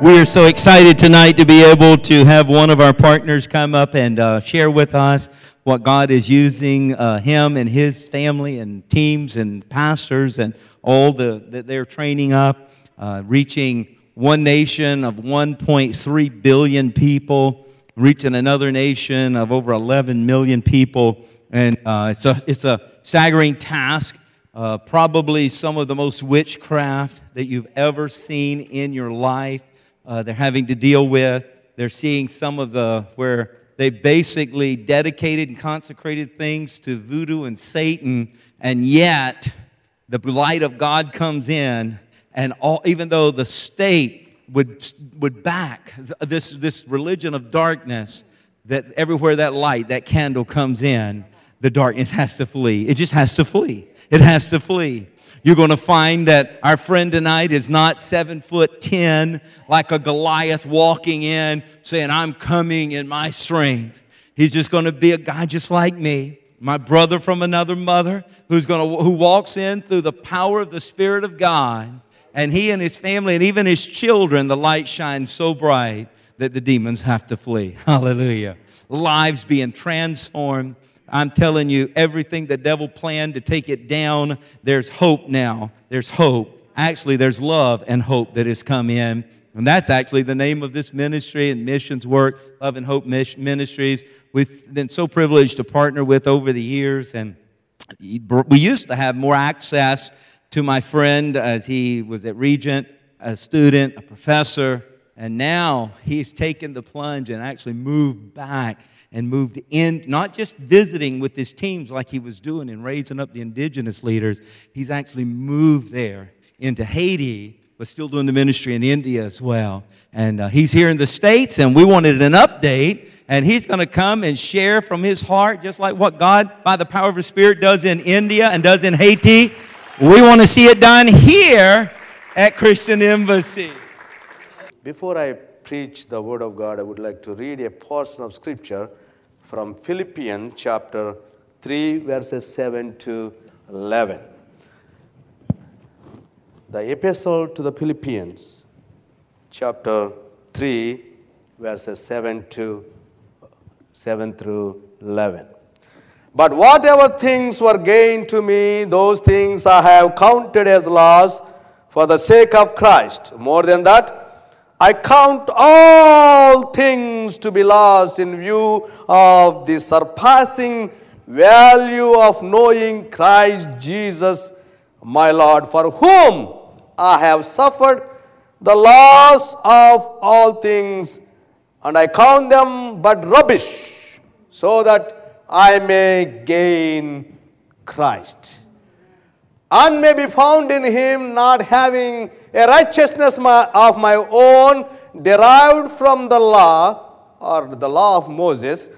We are so excited tonight to be able to have one of our partners come up and uh, share with us what God is using uh, him and his family and teams and pastors and all the, that they're training up, uh, reaching one nation of 1.3 billion people, reaching another nation of over 11 million people. And uh, it's, a, it's a staggering task. Uh, probably some of the most witchcraft that you've ever seen in your life uh, they're having to deal with. They're seeing some of the where they basically dedicated and consecrated things to voodoo and Satan, and yet the light of God comes in, and all, even though the state would, would back this, this religion of darkness, that everywhere that light, that candle comes in, the darkness has to flee. It just has to flee. It has to flee. You're going to find that our friend tonight is not seven foot ten, like a Goliath walking in saying, I'm coming in my strength. He's just going to be a guy just like me, my brother from another mother, who's going to, who walks in through the power of the Spirit of God. And he and his family and even his children, the light shines so bright that the demons have to flee. Hallelujah. Lives being transformed I'm telling you, everything the devil planned to take it down, there's hope now. There's hope. Actually, there's love and hope that has come in. And that's actually the name of this ministry and missions work, Love and Hope Ministries. We've been so privileged to partner with over the years. And we used to have more access to my friend as he was at Regent, a student, a professor. And now he's taken the plunge and actually moved back and moved in, not just visiting with his teams like he was doing and raising up the indigenous leaders, he's actually moved there into Haiti, but still doing the ministry in India as well. And uh, he's here in the States, and we wanted an update. And he's going to come and share from his heart, just like what God, by the power of His Spirit, does in India and does in Haiti. We want to see it done here at Christian Embassy. Before I preach the Word of God, I would like to read a portion of Scripture from Philippians chapter 3, verses 7 to 11. The Epistle to the Philippians, chapter 3, verses 7 to 7 through 11. But whatever things were gained to me, those things I have counted as loss for the sake of Christ. More than that, I count all things to be lost in view of the surpassing value of knowing Christ Jesus, my Lord, for whom I have suffered the loss of all things, and I count them but rubbish, so that I may gain Christ and may be found in him, not having a righteousness of my own derived from the law or the law of Moses,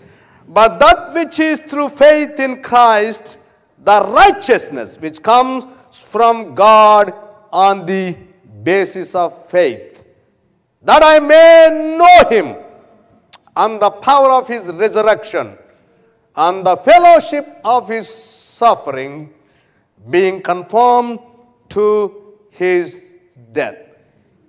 but that which is through faith in Christ, the righteousness which comes from God on the basis of faith, that I may know him and the power of his resurrection and the fellowship of his suffering being conformed to his death,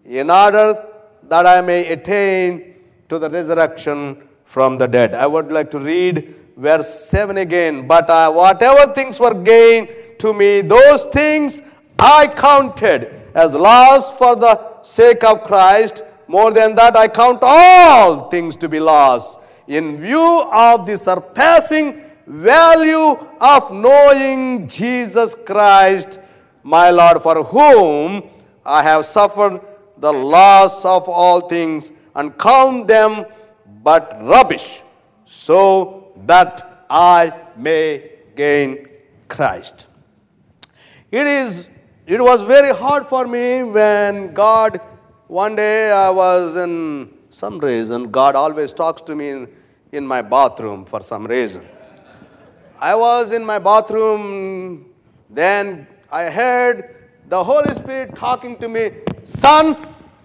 in order that I may attain to the resurrection from the dead. I would like to read verse 7 again. But uh, whatever things were gained to me, those things I counted as loss for the sake of Christ. More than that, I count all things to be lost in view of the surpassing value of knowing Jesus Christ, my Lord, for whom I have suffered the loss of all things and count them but rubbish, so that I may gain Christ. It is it was very hard for me when God one day I was in some reason God always talks to me in, in my bathroom for some reason. I was in my bathroom, then I heard the Holy Spirit talking to me, Son,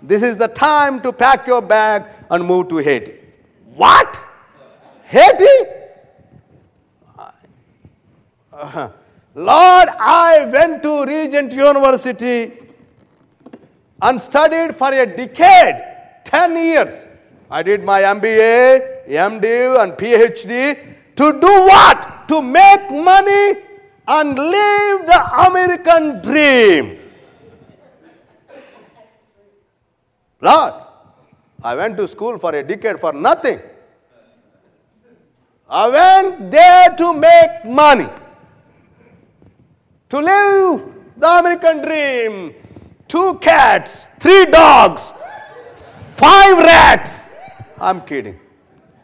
this is the time to pack your bag and move to Haiti. What? Haiti? Lord, I went to Regent University and studied for a decade 10 years. I did my MBA, MDiv, and PhD to do what? To make money and live the American dream. Lord, I went to school for a decade for nothing. I went there to make money, to live the American dream. Two cats, three dogs, five rats. I'm kidding.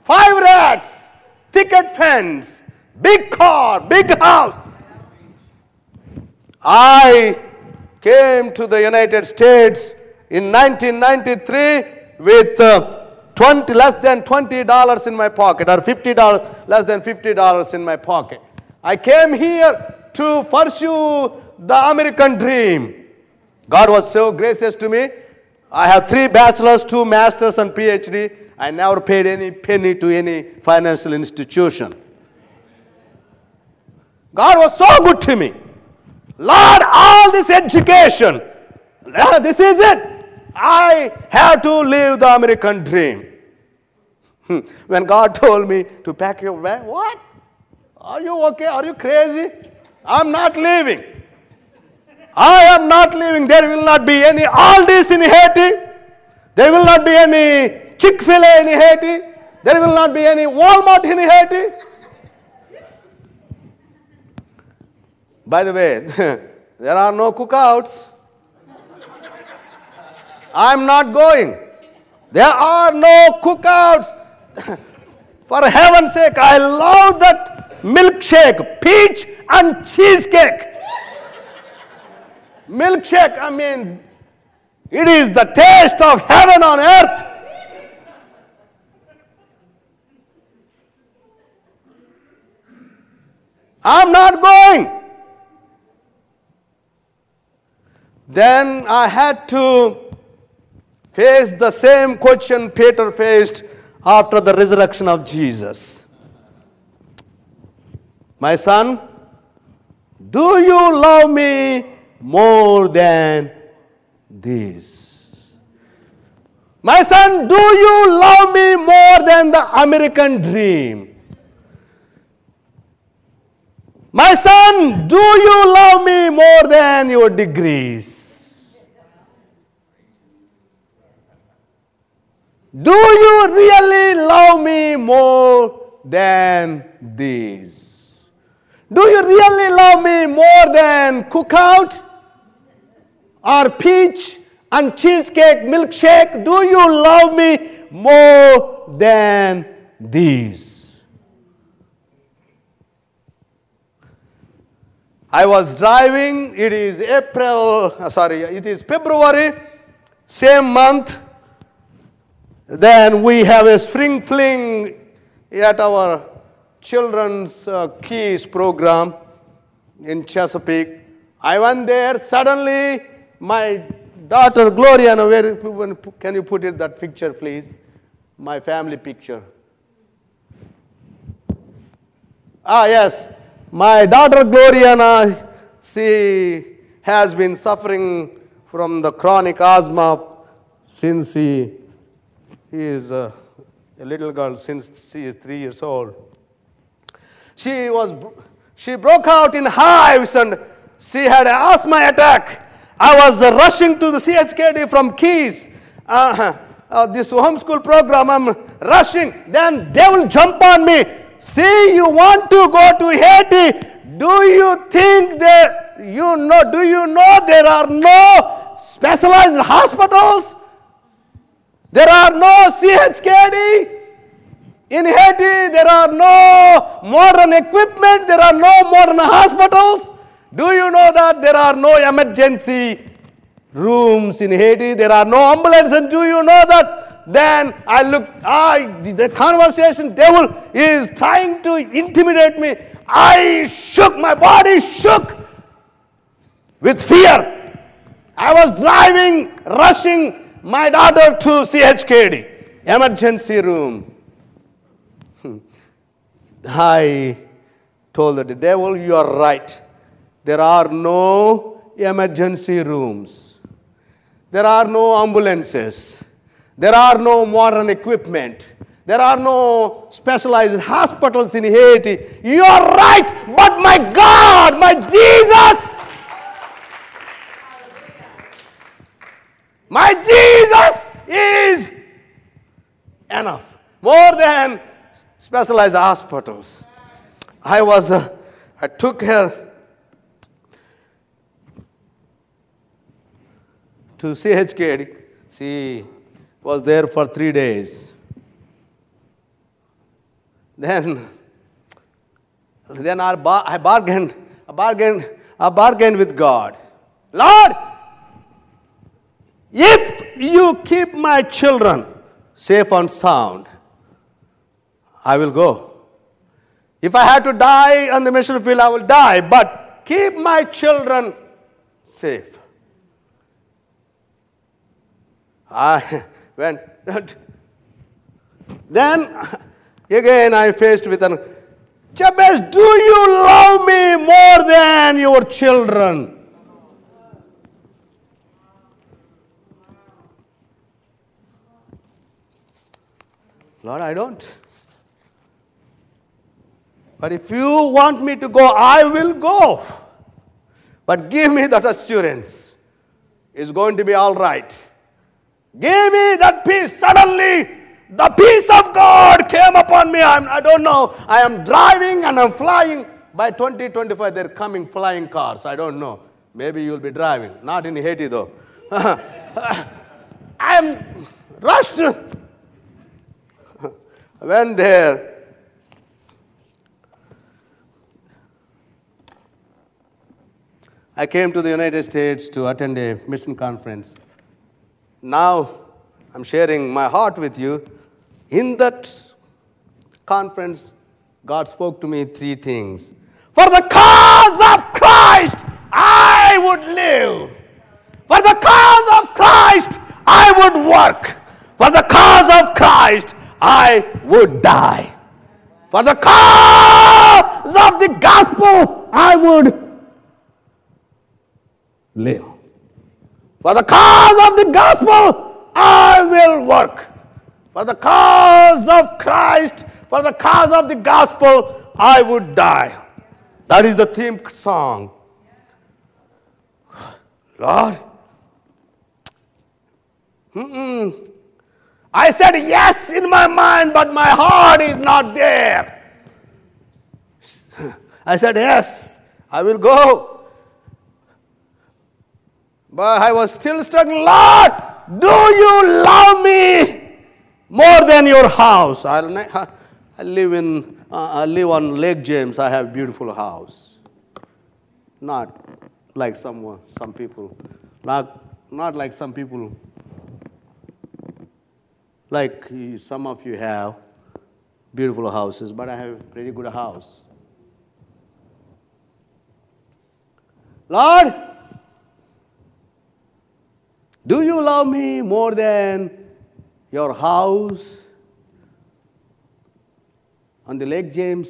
Five rats, thicket fence, big car, big house. I came to the United States in 1993 with uh, 20 less than 20 dollars in my pocket or 50 dollars less than 50 dollars in my pocket. I came here to pursue the american dream. God was so gracious to me. I have three bachelors two masters and phd i never paid any penny to any financial institution god was so good to me lord all this education this is it I have to live the American dream. When God told me to pack your bag, what? Are you okay? Are you crazy? I'm not leaving. I am not leaving. There will not be any all this in Haiti. There will not be any Chick fil A in Haiti. There will not be any Walmart in Haiti. By the way, there are no cookouts. I'm not going. There are no cookouts. For heaven's sake, I love that milkshake, peach and cheesecake. milkshake, I mean, it is the taste of heaven on earth. I'm not going. Then I had to face the same question Peter faced after the resurrection of Jesus. My son, do you love me more than this? My son, do you love me more than the American dream? My son, do you love me more than your degrees? Do you really love me more than these? Do you really love me more than cookout or peach and cheesecake milkshake? Do you love me more than these? I was driving, it is April, uh, sorry, it is February, same month, then we have a spring fling at our children's uh, keys program in Chesapeake. I went there. Suddenly, my daughter Gloria, where can you put it that picture, please? My family picture. Ah, yes. My daughter Gloriana, she has been suffering from the chronic asthma since she he is a, a little girl since she is three years old. She was, she broke out in hives and she had an asthma attack. I was uh, rushing to the CHKD from Keys. Uh, uh, this homeschool program, I'm rushing. Then they will jump on me. See, you want to go to Haiti. Do you think that you know, do you know there are no specialized hospitals? There are no CHKD. In Haiti, there are no modern equipment, there are no modern hospitals. Do you know that there are no emergency rooms in Haiti? There are no ambulances. Do you know that? Then I look, I, the conversation devil is trying to intimidate me. I shook, my body shook with fear. I was driving, rushing my daughter to CHKD, emergency room. Hmm. I told the devil, You are right. There are no emergency rooms, there are no ambulances, There are no modern equipment. There are no specialized hospitals in Haiti. You are right, but my God, my Jesus, my Jesus is enough. More than specialized hospitals. I was, uh, I took her to CHKD. She was there for three days. Then, then I, bar- I bargained, I bargained, I bargained with God. Lord, if you keep my children safe and sound, I will go. If I had to die on the mission field, I will die, but keep my children safe. I went. then again I faced with an Jabez, do you love me more than your children? Lord, I don't. But if you want me to go, I will go. But give me that assurance. It's going to be all right. Give me that peace. Suddenly, the peace of God came upon me. I'm, I don't know. I am driving and I'm flying. By 2025, they're coming flying cars. I don't know. Maybe you'll be driving. Not in Haiti, though. I'm rushed. when there, I came to the United States to attend a mission conference. Now I'm sharing my heart with you. In that conference, God spoke to me three things. For the cause of Christ, I would live. For the cause of Christ, I would work. For the cause of Christ, I would die. For the cause of the gospel, I would live. For the cause of the gospel, I will work. For the cause of Christ, for the cause of the gospel, I would die. That is the theme song. Lord, mm-mm. I said yes in my mind, but my heart is not there. I said, Yes, I will go. But I was still struggling. Lord, do you love me more than your house? I'll, I live in, uh, I live on Lake James. I have beautiful house. Not like some, some people. Not, not like some people. Like some of you have beautiful houses, but I have a pretty good house. Lord, do you love me more than your house on the Lake James?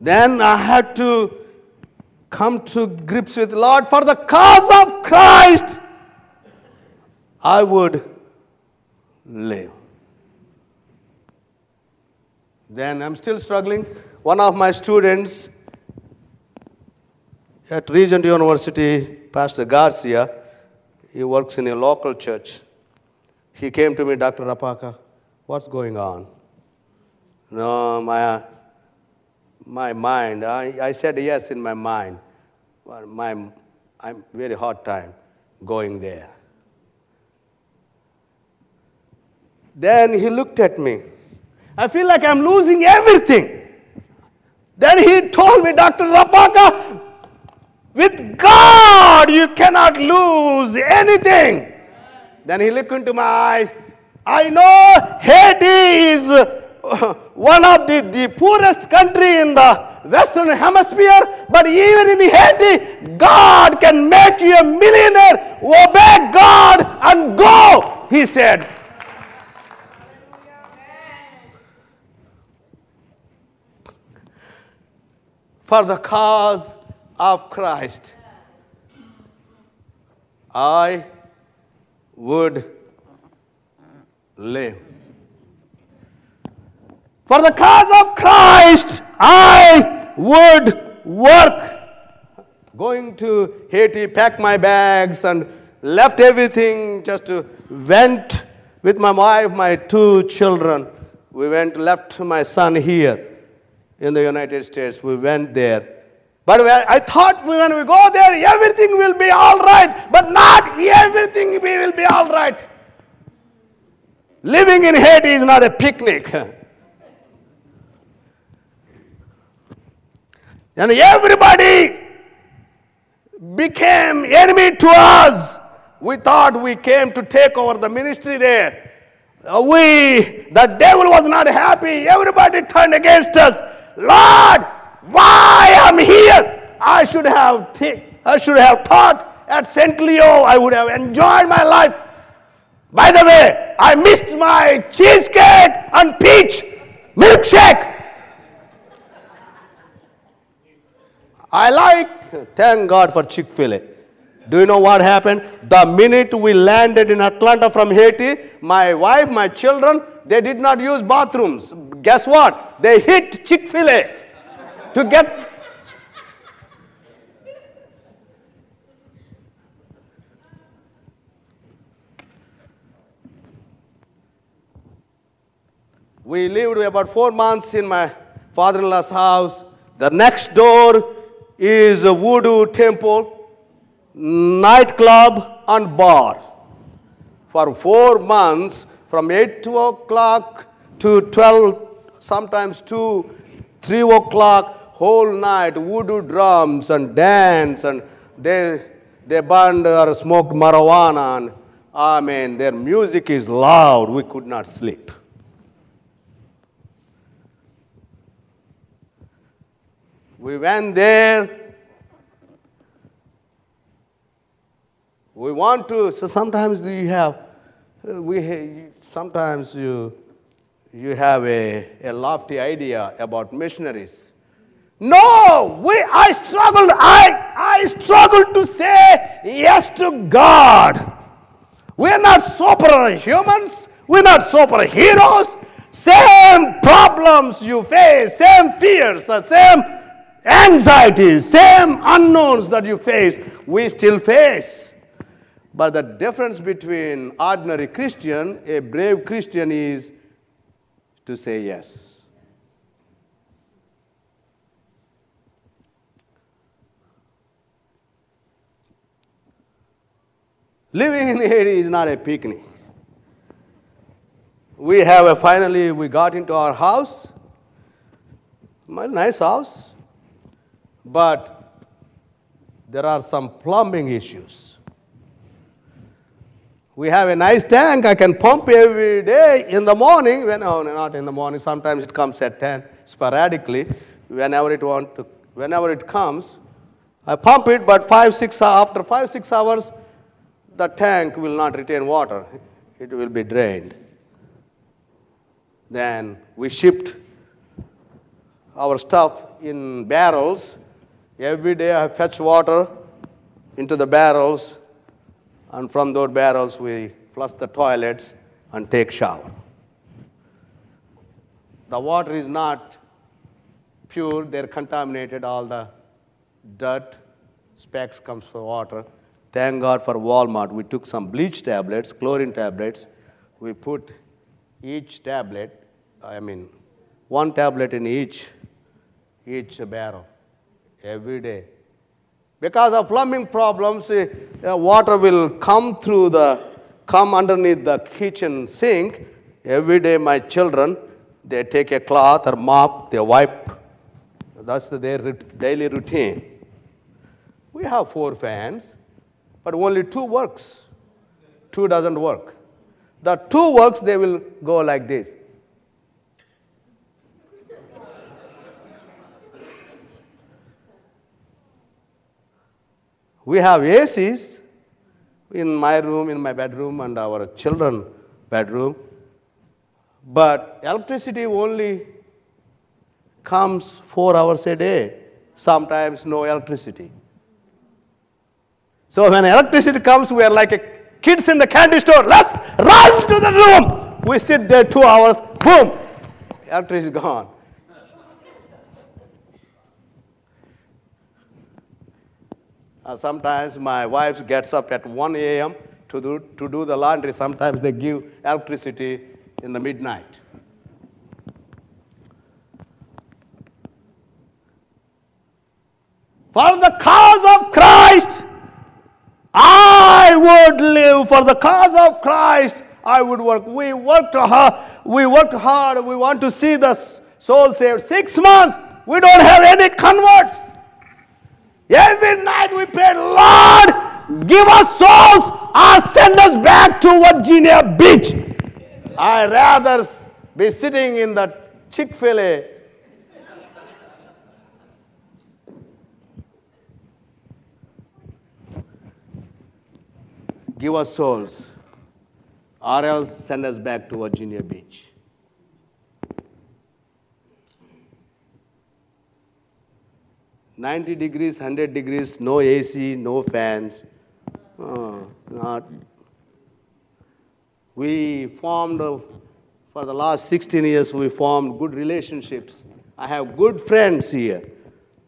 Then I had to come to grips with Lord for the cause of Christ. I would live. Then I'm still struggling. One of my students at Regent University, Pastor Garcia, he works in a local church. He came to me, Dr. Rapaka, what's going on? No, my, my mind. I, I said yes in my mind. But my, I'm very hard time going there. Then he looked at me. I feel like I'm losing everything. Then he told me, Dr. Rapaka, with God, you cannot lose anything. Then he looked into my eyes. I know Haiti is uh, one of the, the poorest country in the Western Hemisphere, but even in Haiti, God can make you a millionaire. Obey God and go, he said. For the cause of Christ. I would live. For the cause of Christ, I would work. Going to Haiti, packed my bags and left everything, just to went with my wife, my two children. We went, left my son here in the United States. We went there. But I thought when we go there, everything will be all right. But not everything will be all right. Living in Haiti is not a picnic. And everybody became enemy to us. We thought we came to take over the ministry there. We, the devil was not happy. Everybody turned against us. Lord, why I'm here? I should have, I should have taught at St. Leo. I would have enjoyed my life. By the way, I missed my cheesecake and peach milkshake. I like, thank God for Chick fil A. Do you know what happened? The minute we landed in Atlanta from Haiti, my wife, my children, they did not use bathrooms. Guess what? They hit Chick fil A to get. We lived about four months in my father in law's house. The next door is a voodoo temple, nightclub, and bar. For four months, from 8 o'clock to 12, sometimes 2, 3 o'clock, whole night, voodoo drums and dance, and they, they burned or smoked marijuana. And, ah, I mean, their music is loud. We could not sleep. We went there. We want to, so sometimes you have, we, sometimes you, you have a, a lofty idea about missionaries. No, we, I struggled, I, I struggled to say yes to God. We're not superhumans. We're not superheroes. Same problems you face, same fears, same anxieties, same unknowns that you face, we still face. But the difference between ordinary Christian, a brave Christian, is to say yes. Living in Haiti is not a picnic. We have a, finally we got into our house. My nice house but there are some plumbing issues. We have a nice tank. I can pump every day in the morning. When, oh, not in the morning. Sometimes it comes at 10, sporadically. Whenever it, want to, whenever it comes, I pump it, but five, six, after five, six hours, the tank will not retain water. It will be drained. Then we shipped our stuff in barrels Every day I fetch water into the barrels, and from those barrels we flush the toilets and take shower. The water is not pure, they're contaminated, all the dirt, specks comes from water. Thank God for Walmart. We took some bleach tablets, chlorine tablets. We put each tablet, I mean, one tablet in each, each barrel every day. Because of plumbing problems, uh, water will come through the, come underneath the kitchen sink. Every day, my children, they take a cloth or mop, they wipe. That's their daily routine. We have four fans, but only two works. Two doesn't work. The two works, they will go like this. We have ACs in my room, in my bedroom, and our children' bedroom. But electricity only comes four hours a day, sometimes no electricity. So when electricity comes, we are like kids in the candy store. Let's run to the room. We sit there two hours. Boom, electricity is gone. Uh, sometimes my wife gets up at 1 a.m. To do, to do the laundry. Sometimes they give electricity in the midnight. For the cause of Christ, would live. For the cause of Christ, I would work. We worked hard. We worked hard. We want to see the soul saved. Six months, we don't have any converts. Every night we pray, Lord, give us souls or send us back to Virginia Beach. I'd rather be sitting in the Chick fil A give us souls, or else send us back to Virginia Beach. Ninety degrees, hundred degrees, no AC, no fans. Oh, not. We formed uh, for the last 16 years. We formed good relationships. I have good friends here.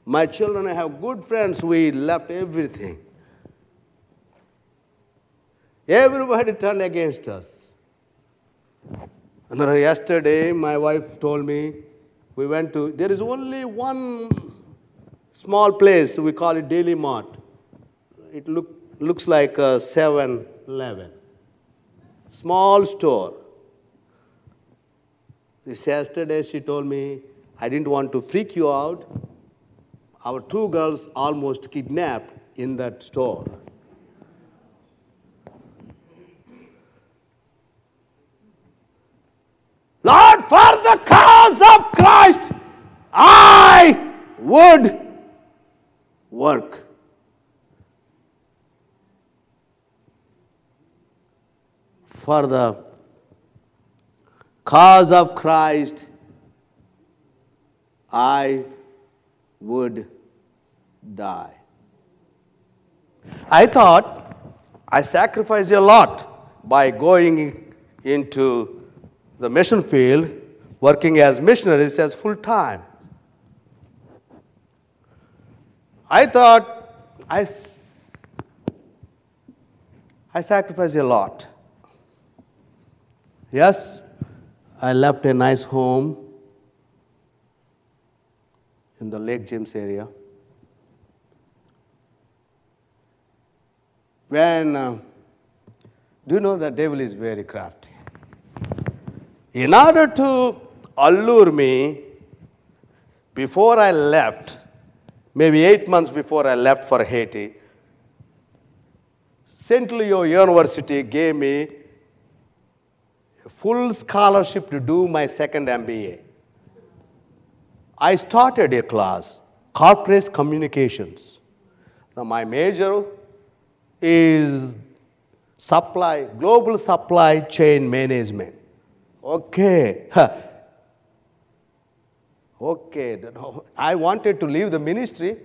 My children, I have good friends. We left everything. Everybody turned against us. And then yesterday, my wife told me, we went to, there is only one small place, we call it Daily Mart. It look, looks like a 7 Eleven. Small store. This yesterday, she told me, I didn't want to freak you out. Our two girls almost kidnapped in that store. Lord, for the cause of Christ, I would work. For the cause of Christ, I would die. I thought I sacrificed a lot by going into the mission field, working as missionaries as full time. I thought I, I sacrificed a lot. Yes, I left a nice home in the Lake James area. When, uh, do you know the devil is very crafty? In order to allure me, before I left, maybe eight months before I left for Haiti, St. Leo University gave me a full scholarship to do my second MBA. I started a class, corporate communications. Now, my major is supply, global supply chain management. Okay. okay. I wanted to leave the ministry.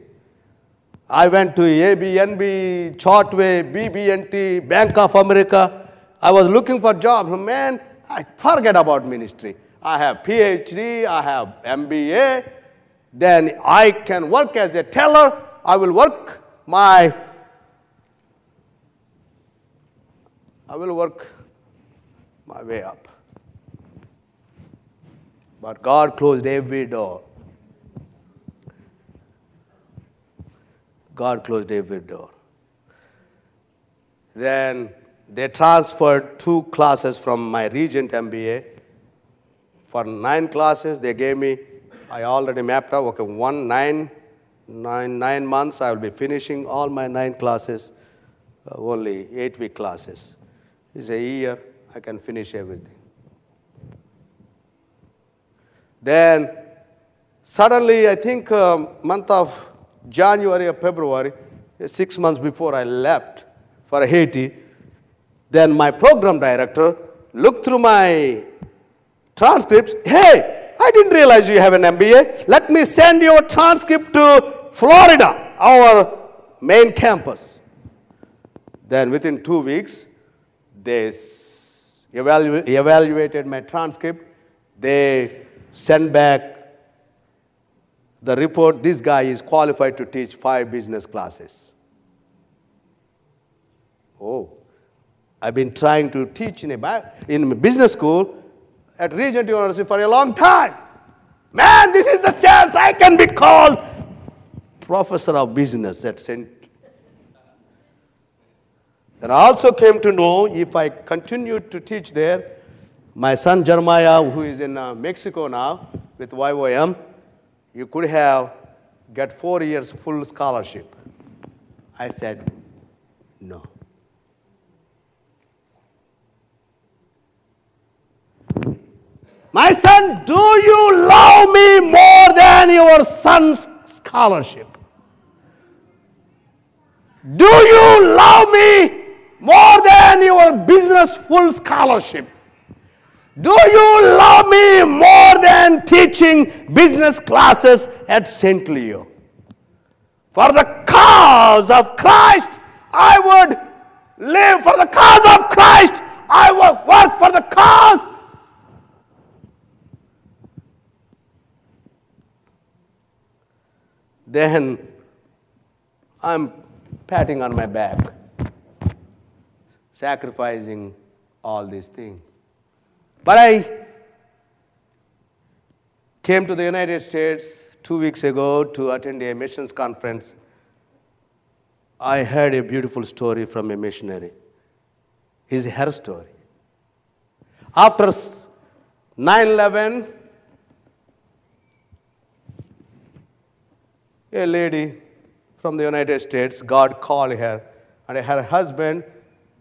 I went to ABNB, Chartway, BB&T, Bank of America. I was looking for jobs. Man, I forget about ministry. I have PhD, I have MBA. Then I can work as a teller. I will work my I will work my way up. But God closed every door. God closed every door. Then they transferred two classes from my Regent MBA. For nine classes, they gave me, I already mapped out, okay, one, nine, nine, nine months, I will be finishing all my nine classes, uh, only eight week classes. It's a year, I can finish everything. Then suddenly, I think um, month of January or February, six months before I left for Haiti, then my program director looked through my transcripts. Hey, I didn't realize you have an MBA. Let me send your transcript to Florida, our main campus. Then within two weeks, they evalu- evaluated my transcript. They sent back the report this guy is qualified to teach five business classes. Oh, I've been trying to teach in a, in a business school at Regent University for a long time. Man, this is the chance I can be called professor of business at St. And I also came to know if I continued to teach there, my son Jeremiah, who is in uh, Mexico now with YWAM, you could have get four years full scholarship. I said, no. My son, do you love me more than your son's scholarship? Do you love me more than your business full scholarship? Do you love me more than teaching business classes at St. Leo? For the cause of Christ, I would live. For the cause of Christ, I would work for the cause. Then I'm patting on my back, sacrificing all these things. But I came to the United States two weeks ago to attend a missions conference. I heard a beautiful story from a missionary. It's her story. After 9 11, a lady from the United States, God called her and her husband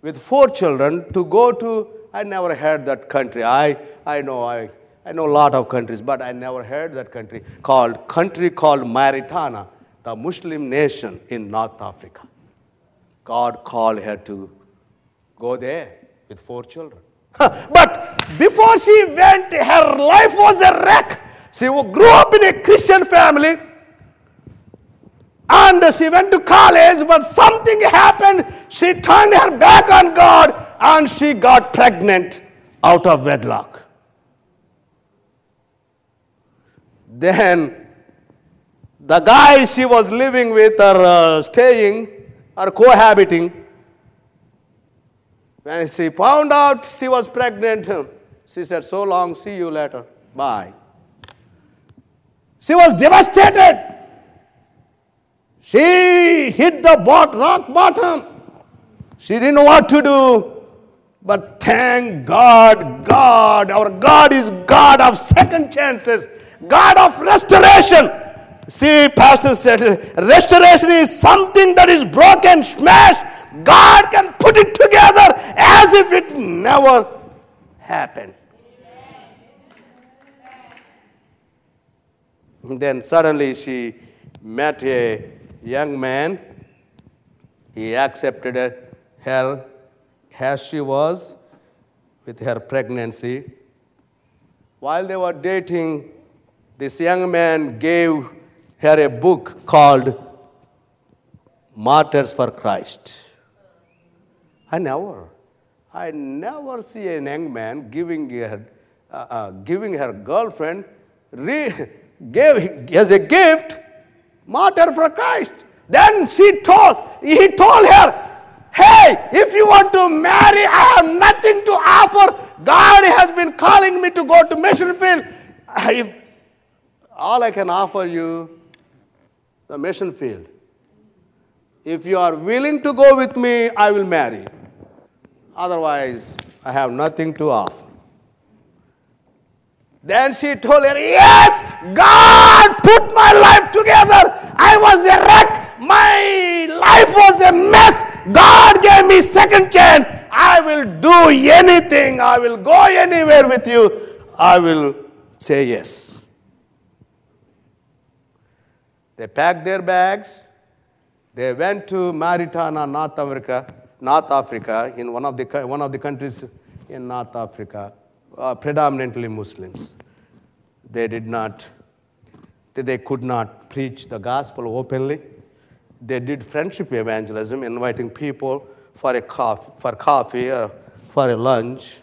with four children to go to, I never heard that country. I, I know, I, I know a lot of countries, but I never heard that country called, country called Mauritania, the Muslim nation in North Africa. God called her to go there with four children. but before she went, her life was a wreck. She grew up in a Christian family and she went to college, but something happened. She turned her back on God and she got pregnant out of wedlock. Then the guy she was living with or uh, staying or cohabiting, when she found out she was pregnant, she said, So long, see you later. Bye. She was devastated. She hit the bot, rock bottom. She didn't know what to do. But thank God, God, our God is God of second chances, God of restoration. See, Pastor said, restoration is something that is broken, smashed. God can put it together as if it never happened. Then suddenly she met a young man. He accepted her as she was with her pregnancy. While they were dating, this young man gave her a book called Martyrs for Christ. I never, I never see a young man giving her, uh, uh, giving her girlfriend re- gave as a gift martyr for Christ. Then she told, he told her, Hey, if you want to marry, I have nothing to offer. God has been calling me to go to mission field. I, all I can offer you, the mission field. If you are willing to go with me, I will marry. Otherwise, I have nothing to offer. Then she told her, Yes, God put my life together. I was a wreck. My life was a mess. God gave me second chance. I will do anything. I will go anywhere with you. I will say yes. They packed their bags. They went to Mauritania, North Africa, North Africa, in one of the, one of the countries in North Africa, uh, predominantly Muslims. They did not, they could not preach the gospel openly. They did friendship evangelism, inviting people for a coffee, for coffee or for a lunch,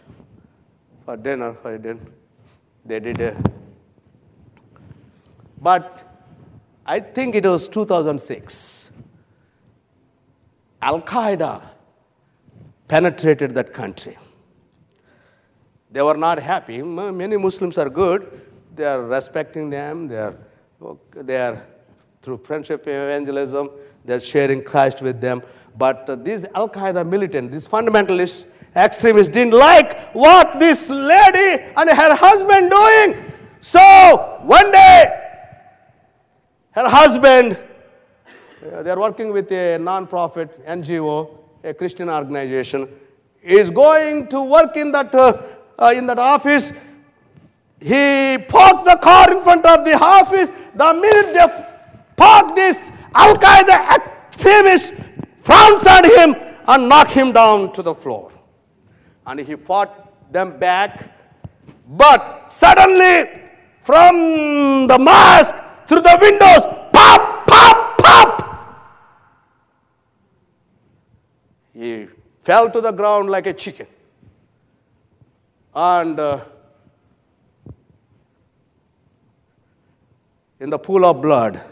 for dinner, for a dinner. They did a. But I think it was 2006. Al Qaeda penetrated that country. They were not happy. Many Muslims are good. They are respecting them. They are, they are through friendship evangelism, they are sharing Christ with them. But uh, these Al Qaeda militants, these fundamentalists, extremists didn't like what this lady and her husband doing. So one day, her husband, uh, they are working with a non-profit NGO, a Christian organization, is going to work in that uh, uh, in that office. He parked the car in front of the office. The minute they parked this Al Qaeda extremist, frowns at him and knocked him down to the floor. And he fought them back. But suddenly, from the mosque through the windows, pop, pop, pop. He fell to the ground like a chicken. And uh, in the pool of blood,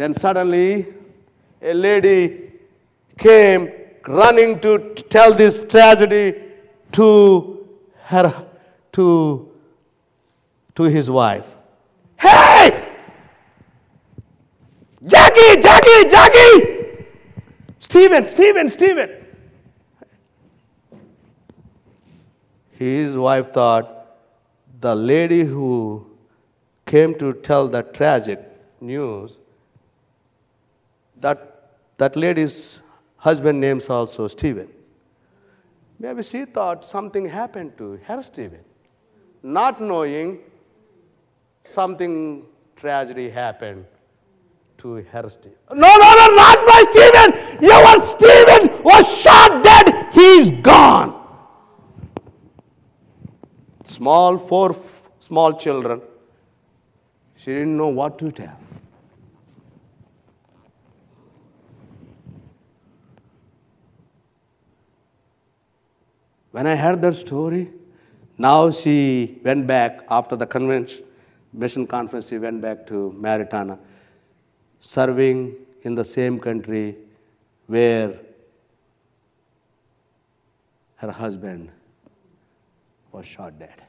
then suddenly a lady came running to tell this tragedy to her to to his wife. Hey! Jackie, Jackie, Jackie! Stephen, Stephen, Stephen. His wife thought the lady who came to tell the tragic news that that lady's husband names also Stephen. Maybe she thought something happened to her Stephen, not knowing something tragedy happened to her Stephen. No, no, no, not my Stephen. Your Stephen was shot dead. He's gone. Small, four small children. She didn't know what to tell. When I heard that story, now she went back after the convention, mission conference, she went back to Mauritania, serving in the same country where her husband was shot dead.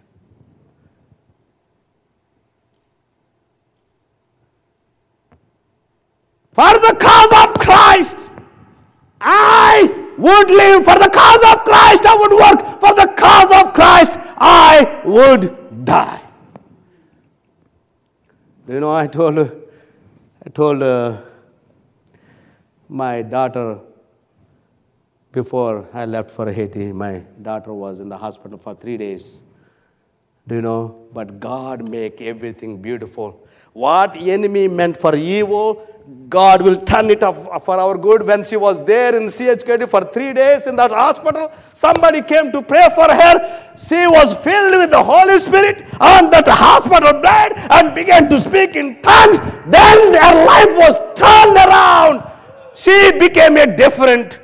For the cause of Christ, I would live for the cause of Christ, I would work for the cause of Christ, I would die. Do you know, I told, I told uh, my daughter before I left for Haiti, my daughter was in the hospital for three days. Do you know? But God make everything beautiful. What enemy meant for evil, God will turn it up uh, for our good. When she was there in CHKD for three days in that hospital, somebody came to pray for her. She was filled with the Holy Spirit on that hospital bed and began to speak in tongues. Then her life was turned around. She became a different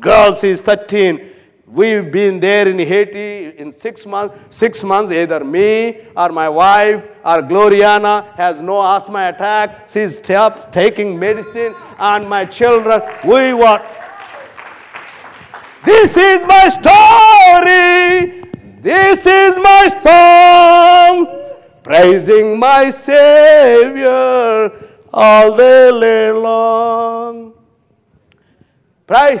girl. She is 13. We've been there in Haiti in six months. Six months, either me or my wife or Gloriana has no asthma attack. She's taking medicine, and my children, we were. This is my story. This is my song, praising my Savior all day long. Praise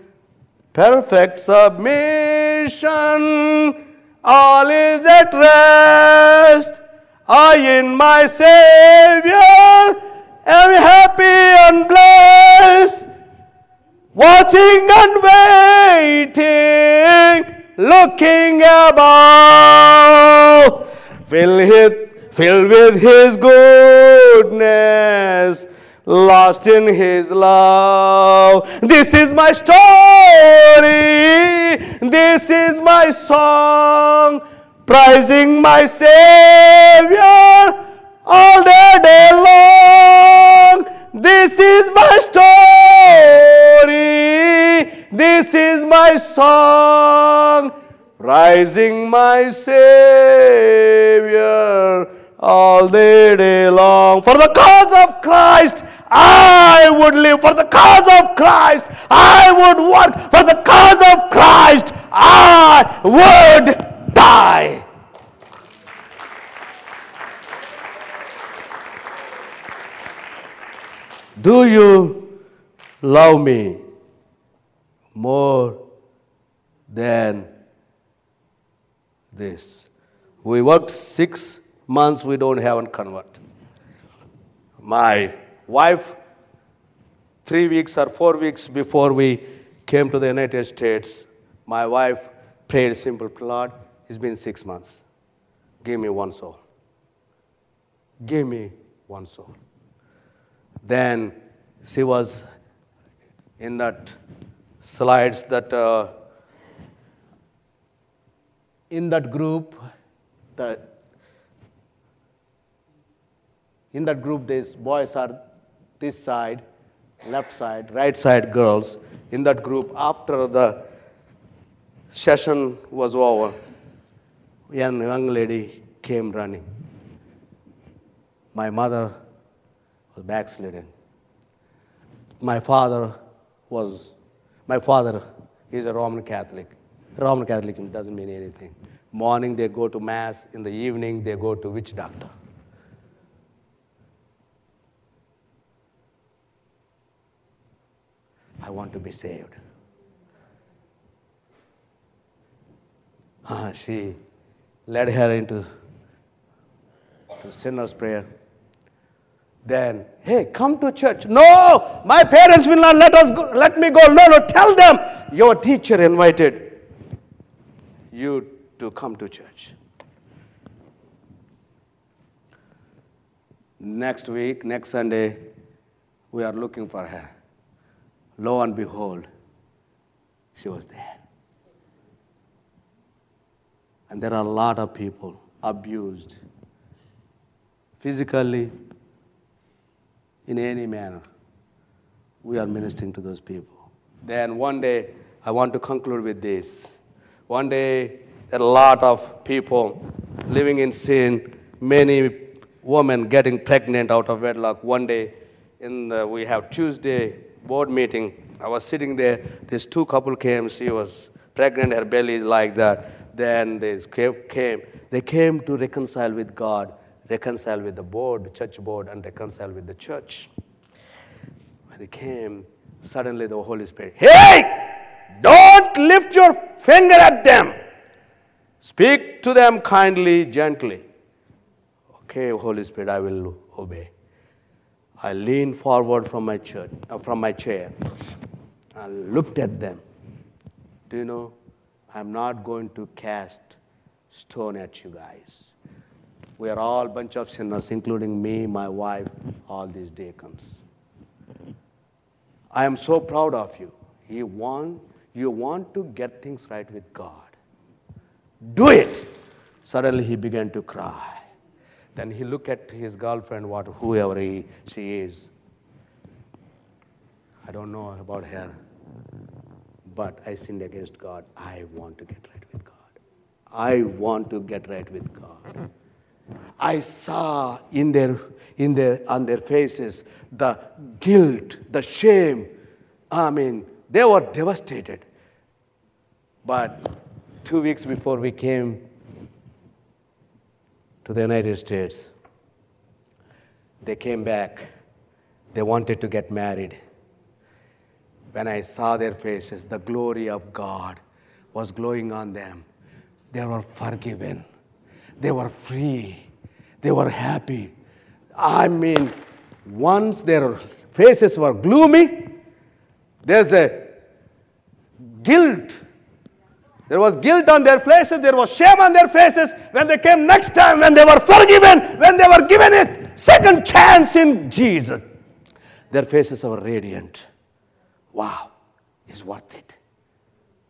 perfect submission, all is at rest. I in my Savior am happy and blessed. watching and waiting, looking above, filled with, filled with His goodness, lost in His love. This is my story, this is my song, praising my Savior all the day long. This is my story. This is my song. Rising my Savior all the day long. For the cause of Christ, I would live. For the cause of Christ, I would work. For the cause of Christ, I would die. Do you love me more than this? We worked six months, we don't have a convert. My wife, three weeks or four weeks before we came to the United States, my wife prayed simple, Lord, it's been six months. Give me one soul. Give me one soul. Then she was in that slides that uh, in that group, the in that group, these boys are this side, left side, right side girls. In that group, after the session was over, a young lady came running. My mother was backslidden. My father was, my father is a Roman Catholic. Roman Catholic doesn't mean anything. Morning they go to mass, in the evening they go to witch doctor. I want to be saved. Ah, she led her into to sinner's prayer. Then, hey, come to church. No, my parents will not let us go, let me go. No, no, tell them your teacher invited you to come to church. Next week, next Sunday, we are looking for her. Lo and behold, she was there. And there are a lot of people abused physically, in any manner. We are ministering to those people. Then one day, I want to conclude with this. One day, a lot of people living in sin, many women getting pregnant out of wedlock. One day, in the, we have Tuesday board meeting. I was sitting there. This two couple came. She was pregnant. Her belly is like that. Then they came. They came to reconcile with God, reconcile with the board, church board, and reconcile with the church. When they came, suddenly the Holy Spirit, hey, don't lift your finger at them. Speak to them kindly, gently. Okay, Holy Spirit, I will obey. I leaned forward from my, church, uh, from my chair and looked at them. Do you know, I'm not going to cast stone at you guys. We are all bunch of sinners, including me, my wife, all these deacons. I am so proud of you. You want, you want to get things right with God. Do it. Suddenly he began to cry. Then he looked at his girlfriend, what, whoever he, she is. I don't know about her, but I sinned against God. I want to get right with God. I want to get right with God. I saw in their, in their, on their faces the guilt, the shame. I mean, they were devastated. But two weeks before we came to the United States. They came back. They wanted to get married. When I saw their faces, the glory of God was glowing on them. They were forgiven. They were free. They were happy. I mean, once their faces were gloomy, There's a guilt. There was guilt on their faces, there was shame on their faces when they came next time, when they were forgiven, when they were given a second chance in Jesus. Their faces were radiant. Wow, it's worth it.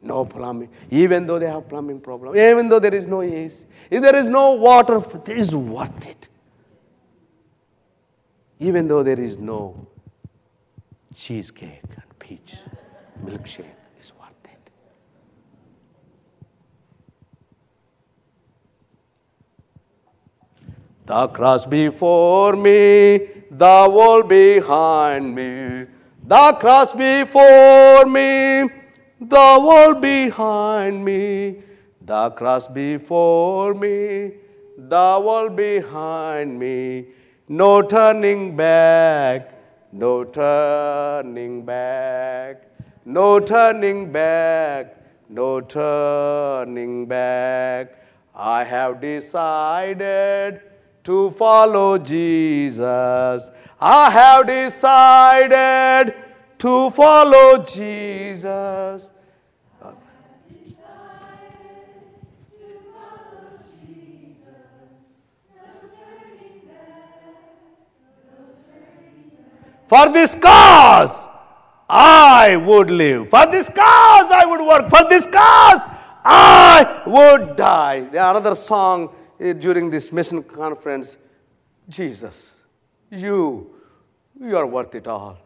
No plumbing, even though they have plumbing problem, even though there is no AC, if there is no water, it is worth it. Even though there is no cheesecake and peach milkshake is worth it. The cross before me, the wall behind me. The cross before me, the wall behind me. The cross before me, the wall behind me. No turning back, no turning back, no turning back, no turning back. I have decided to follow Jesus. I have decided to follow Jesus. For this cause, I would live. For this cause, I would work. For this cause, I would die. Another song Eh, during this mission conference Jesus, you, you are worth it all.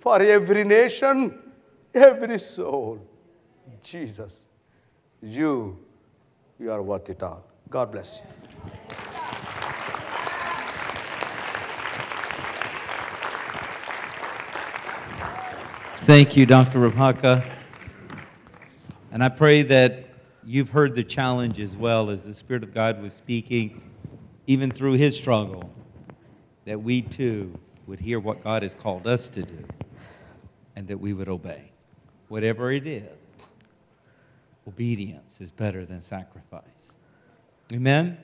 For every nation, every soul. Jesus, you, you are worth it all. God bless you. Thank you, Dr. Rapaka. And I pray that you've heard the challenge as well as the Spirit of God was speaking, even through his struggle, that we too would hear what God has called us to do and that we would obey. Whatever it is, obedience is better than sacrifice. Amen?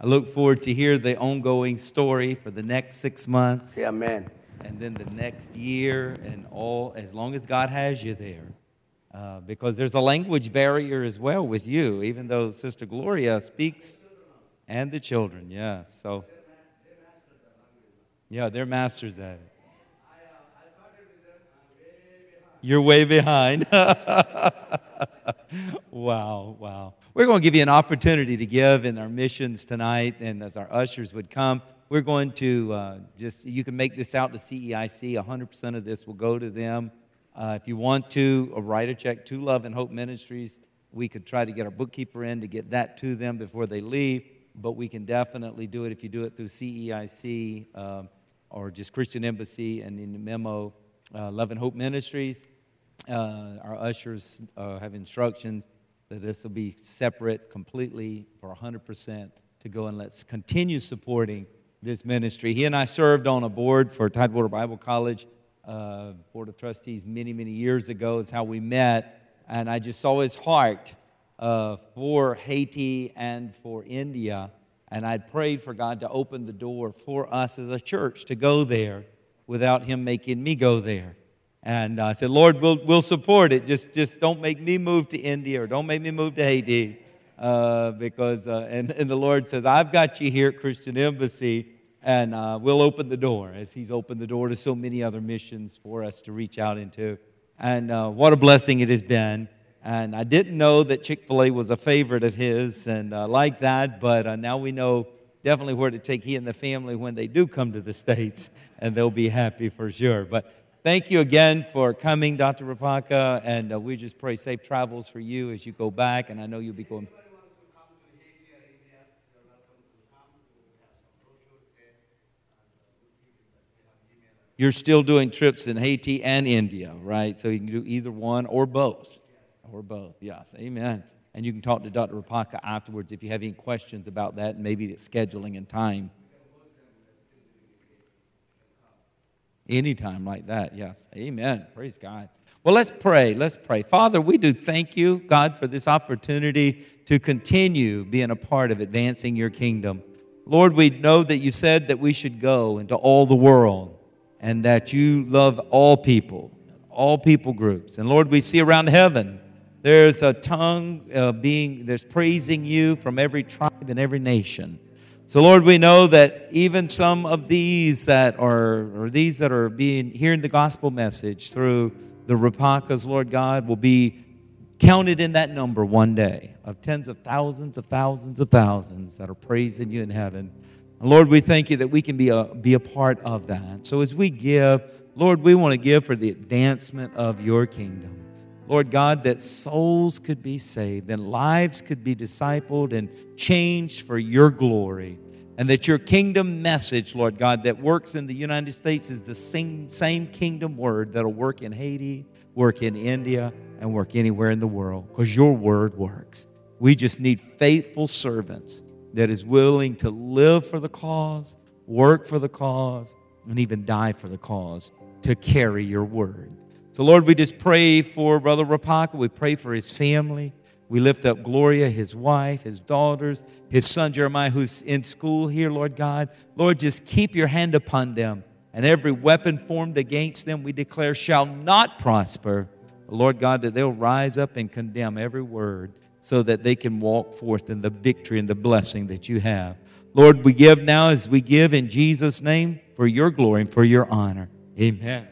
I look forward to hear the ongoing story for the next six months Amen. and then the next year and all as long as god has you there uh, because there's a language barrier as well with you even though sister gloria speaks and the children yes so yeah they're masters at it you're way behind wow wow we're going to give you an opportunity to give in our missions tonight and as our ushers would come we're going to uh, just, you can make this out to CEIC. 100% of this will go to them. Uh, if you want to, uh, write a check to Love and Hope Ministries. We could try to get our bookkeeper in to get that to them before they leave, but we can definitely do it if you do it through CEIC um, or just Christian Embassy and in the memo, uh, Love and Hope Ministries. Uh, our ushers uh, have instructions that this will be separate completely for 100% to go and let's continue supporting this ministry. He and I served on a board for Tidewater Bible College, uh, Board of Trustees, many, many years ago, is how we met. And I just saw his heart uh, for Haiti and for India. And I'd prayed for God to open the door for us as a church to go there without him making me go there. And I said, Lord, we'll, we'll support it. Just, just don't make me move to India or don't make me move to Haiti. Uh, because, uh, and, and the Lord says, I've got you here at Christian Embassy and uh, we'll open the door as He's opened the door to so many other missions for us to reach out into. And uh, what a blessing it has been. And I didn't know that Chick fil A was a favorite of His and uh, like that, but uh, now we know definitely where to take He and the family when they do come to the States, and they'll be happy for sure. But thank you again for coming, Dr. Rapaka, and uh, we just pray safe travels for you as you go back, and I know you'll be going. You're still doing trips in Haiti and India, right? So you can do either one or both. Or both, yes. Amen. And you can talk to Dr. Rapaka afterwards if you have any questions about that maybe the scheduling and time. Anytime like that, yes. Amen. Praise God. Well, let's pray. Let's pray. Father, we do thank you, God, for this opportunity to continue being a part of advancing your kingdom. Lord, we know that you said that we should go into all the world and that you love all people, all people groups. And Lord, we see around heaven, there's a tongue uh, being, there's praising you from every tribe and every nation. So, Lord, we know that even some of these that are, or these that are being hearing the gospel message through the Rapakas, Lord God, will be counted in that number one day of tens of thousands of thousands of thousands that are praising you in heaven. Lord, we thank you that we can be a, be a part of that. So as we give, Lord, we want to give for the advancement of your kingdom. Lord God, that souls could be saved and lives could be discipled and changed for your glory. And that your kingdom message, Lord God, that works in the United States is the same, same kingdom word that'll work in Haiti, work in India, and work anywhere in the world because your word works. We just need faithful servants that is willing to live for the cause, work for the cause, and even die for the cause to carry your word. So, Lord, we just pray for Brother Rapaka. We pray for his family. We lift up Gloria, his wife, his daughters, his son Jeremiah, who's in school here, Lord God. Lord, just keep your hand upon them. And every weapon formed against them, we declare, shall not prosper. Lord God, that they'll rise up and condemn every word so that they can walk forth in the victory and the blessing that you have. Lord, we give now as we give in Jesus' name for your glory and for your honor. Amen.